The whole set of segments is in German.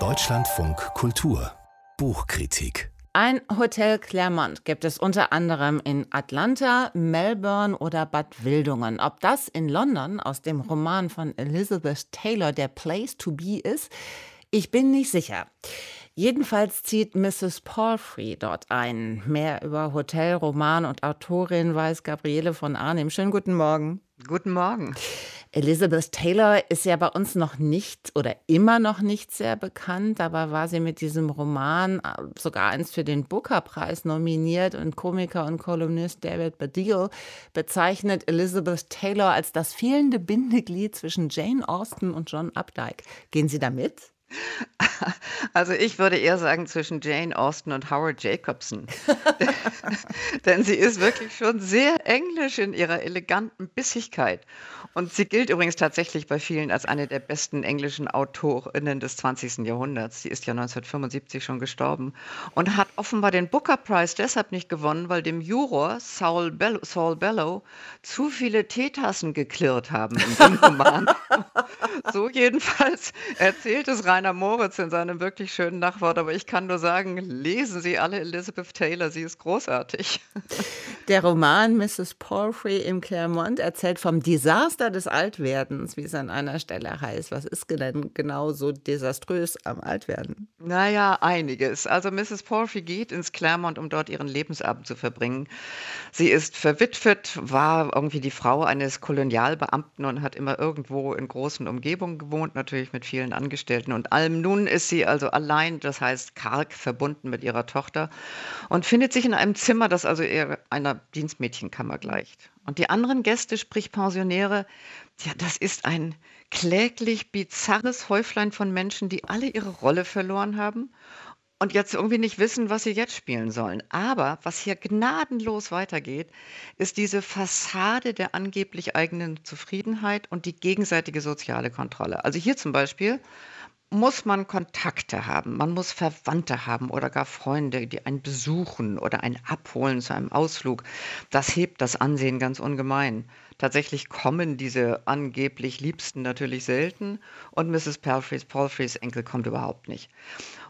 Deutschlandfunk Kultur Buchkritik ein Hotel Claremont gibt es unter anderem in Atlanta, Melbourne oder Bad Wildungen. Ob das in London aus dem Roman von Elizabeth Taylor der Place to Be ist, ich bin nicht sicher. Jedenfalls zieht Mrs. Palfrey dort ein. Mehr über Hotel, Roman und Autorin weiß Gabriele von Arnim. Schönen guten Morgen. Guten Morgen. Elizabeth Taylor ist ja bei uns noch nicht oder immer noch nicht sehr bekannt. aber war sie mit diesem Roman äh, sogar einst für den Booker-Preis nominiert und Komiker und Kolumnist David Baddiel bezeichnet Elizabeth Taylor als das fehlende Bindeglied zwischen Jane Austen und John Updike. Gehen Sie damit? Also ich würde eher sagen zwischen Jane Austen und Howard Jacobson. Denn sie ist wirklich schon sehr englisch in ihrer eleganten Bissigkeit. Und sie gilt übrigens tatsächlich bei vielen als eine der besten englischen Autorinnen des 20. Jahrhunderts. Sie ist ja 1975 schon gestorben und hat offenbar den Booker Prize deshalb nicht gewonnen, weil dem Juror Saul, Bellow, Saul Bellow zu viele Teetassen geklirrt haben im Roman. So jedenfalls erzählt es Rainer Moritz in seinem wirklich schönen Nachwort. Aber ich kann nur sagen, lesen Sie alle Elizabeth Taylor, sie ist großartig. Der Roman Mrs. Palfrey im Claremont erzählt vom Desaster des Altwerdens, wie es an einer Stelle heißt. Was ist denn genau so desaströs am Altwerden? Naja, einiges. Also Mrs. Palfrey geht ins Claremont, um dort ihren Lebensabend zu verbringen. Sie ist verwitwet, war irgendwie die Frau eines Kolonialbeamten und hat immer irgendwo in großen Umgebungen gewohnt, natürlich mit vielen Angestellten und allem. Nun ist sie also allein, das heißt karg verbunden mit ihrer Tochter und findet sich in einem Zimmer, das also eher einer Dienstmädchenkammer gleicht. Und die anderen Gäste, sprich Pensionäre, ja, das ist ein kläglich bizarres Häuflein von Menschen, die alle ihre Rolle verloren haben und jetzt irgendwie nicht wissen, was sie jetzt spielen sollen. Aber was hier gnadenlos weitergeht, ist diese Fassade der angeblich eigenen Zufriedenheit und die gegenseitige soziale Kontrolle. Also hier zum Beispiel muss man Kontakte haben. Man muss Verwandte haben oder gar Freunde, die einen besuchen oder einen abholen zu einem Ausflug. Das hebt das Ansehen ganz ungemein. Tatsächlich kommen diese angeblich Liebsten natürlich selten und Mrs. Palfreys, Palfreys Enkel kommt überhaupt nicht.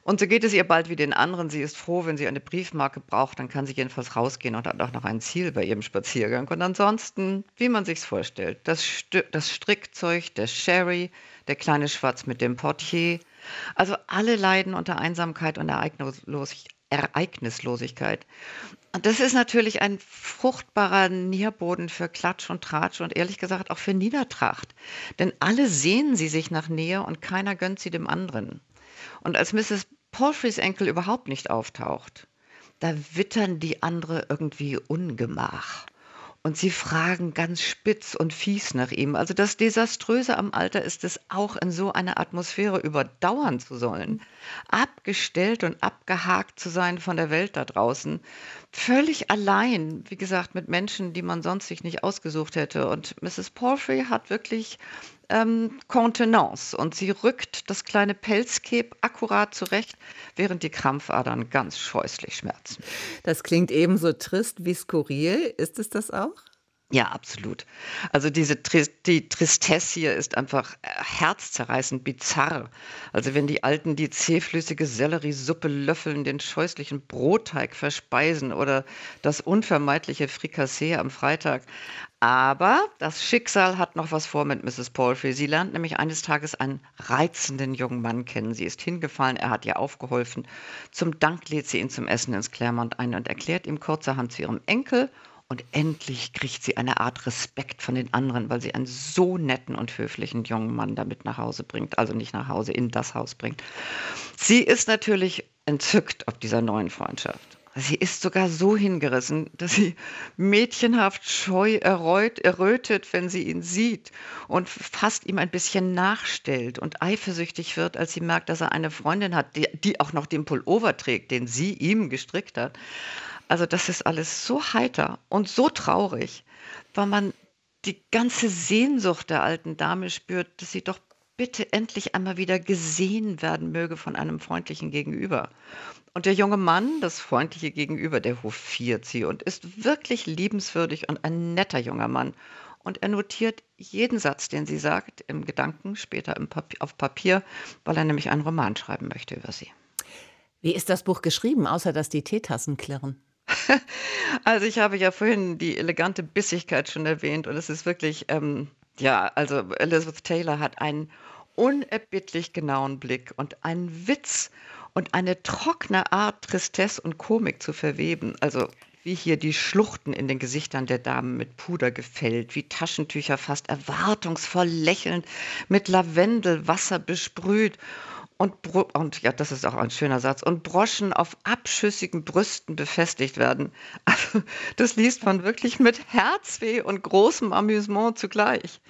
Und so geht es ihr bald wie den anderen. Sie ist froh, wenn sie eine Briefmarke braucht, dann kann sie jedenfalls rausgehen und hat auch noch ein Ziel bei ihrem Spaziergang. Und ansonsten, wie man sich's vorstellt, das, St das Strickzeug, der Sherry, der kleine Schwarz mit dem Portier. Also alle leiden unter Einsamkeit und Ereignislosigkeit. Und das ist natürlich ein fruchtbarer Nährboden für Klatsch und Tratsch und ehrlich gesagt auch für Niedertracht. Denn alle sehnen sie sich nach Nähe und keiner gönnt sie dem anderen. Und als Mrs. Palfreys Enkel überhaupt nicht auftaucht, da wittern die andere irgendwie Ungemach. Und sie fragen ganz spitz und fies nach ihm. Also das Desaströse am Alter ist es auch, in so einer Atmosphäre überdauern zu sollen. Abgestellt und abgehakt zu sein von der Welt da draußen. Völlig allein, wie gesagt, mit Menschen, die man sonst sich nicht ausgesucht hätte. Und Mrs. Palfrey hat wirklich ähm, Kontenance und sie rückt das kleine Pelzkeb akkurat zurecht, während die Krampfadern ganz scheußlich schmerzen. Das klingt ebenso trist wie skurril. Ist es das auch? Ja, absolut. Also diese die Tristesse hier ist einfach äh, herzzerreißend bizarr. Also wenn die Alten die zähflüssige Selleriesuppe löffeln, den scheußlichen Brotteig verspeisen oder das unvermeidliche Frikassee am Freitag. Aber das Schicksal hat noch was vor mit Mrs. Palfrey. Sie lernt nämlich eines Tages einen reizenden jungen Mann kennen. Sie ist hingefallen, er hat ihr aufgeholfen. Zum Dank lädt sie ihn zum Essen ins Claremont ein und erklärt ihm kurzerhand zu ihrem Enkel und endlich kriegt sie eine Art Respekt von den anderen, weil sie einen so netten und höflichen jungen Mann damit nach Hause bringt. Also nicht nach Hause, in das Haus bringt. Sie ist natürlich entzückt auf dieser neuen Freundschaft. Sie ist sogar so hingerissen, dass sie mädchenhaft scheu erreut, errötet, wenn sie ihn sieht und fast ihm ein bisschen nachstellt und eifersüchtig wird, als sie merkt, dass er eine Freundin hat, die, die auch noch den Pullover trägt, den sie ihm gestrickt hat. Also das ist alles so heiter und so traurig, weil man die ganze Sehnsucht der alten Dame spürt, dass sie doch bitte endlich einmal wieder gesehen werden möge von einem freundlichen Gegenüber. Und der junge Mann, das freundliche Gegenüber, der hofiert sie und ist wirklich liebenswürdig und ein netter junger Mann. und er notiert jeden Satz, den sie sagt, im Gedanken, später im Papier, auf Papier, weil er nämlich einen Roman schreiben möchte über sie. Wie ist das Buch geschrieben, außer dass die Teetassen klirren? also ich habe ja vorhin die elegante Bissigkeit schon erwähnt und es ist wirklich, ähm, ja, also Elizabeth Taylor hat einen unerbittlich genauen Blick und einen Witz und eine trockene Art, Tristesse und Komik zu verweben. Also wie hier die Schluchten in den Gesichtern der Damen mit Puder gefällt, wie Taschentücher fast erwartungsvoll lächelnd mit Lavendelwasser besprüht und, und ja, das ist auch ein schöner Satz, und Broschen auf abschüssigen Brüsten befestigt werden. Also, das liest man wirklich mit Herzweh und großem Amüsement zugleich.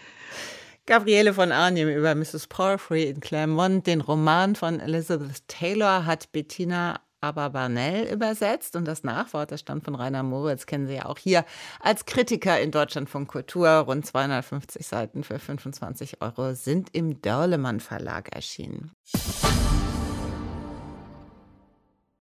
Gabriele von Arnim über Mrs. Porphyry in Claremont. Den Roman von Elizabeth Taylor hat Bettina Aberbarnell übersetzt und das Nachwort, das stammt von Rainer Moritz, kennen Sie ja auch hier als Kritiker in Deutschland von Kultur. Rund 250 Seiten für 25 Euro sind im Dörlemann Verlag erschienen.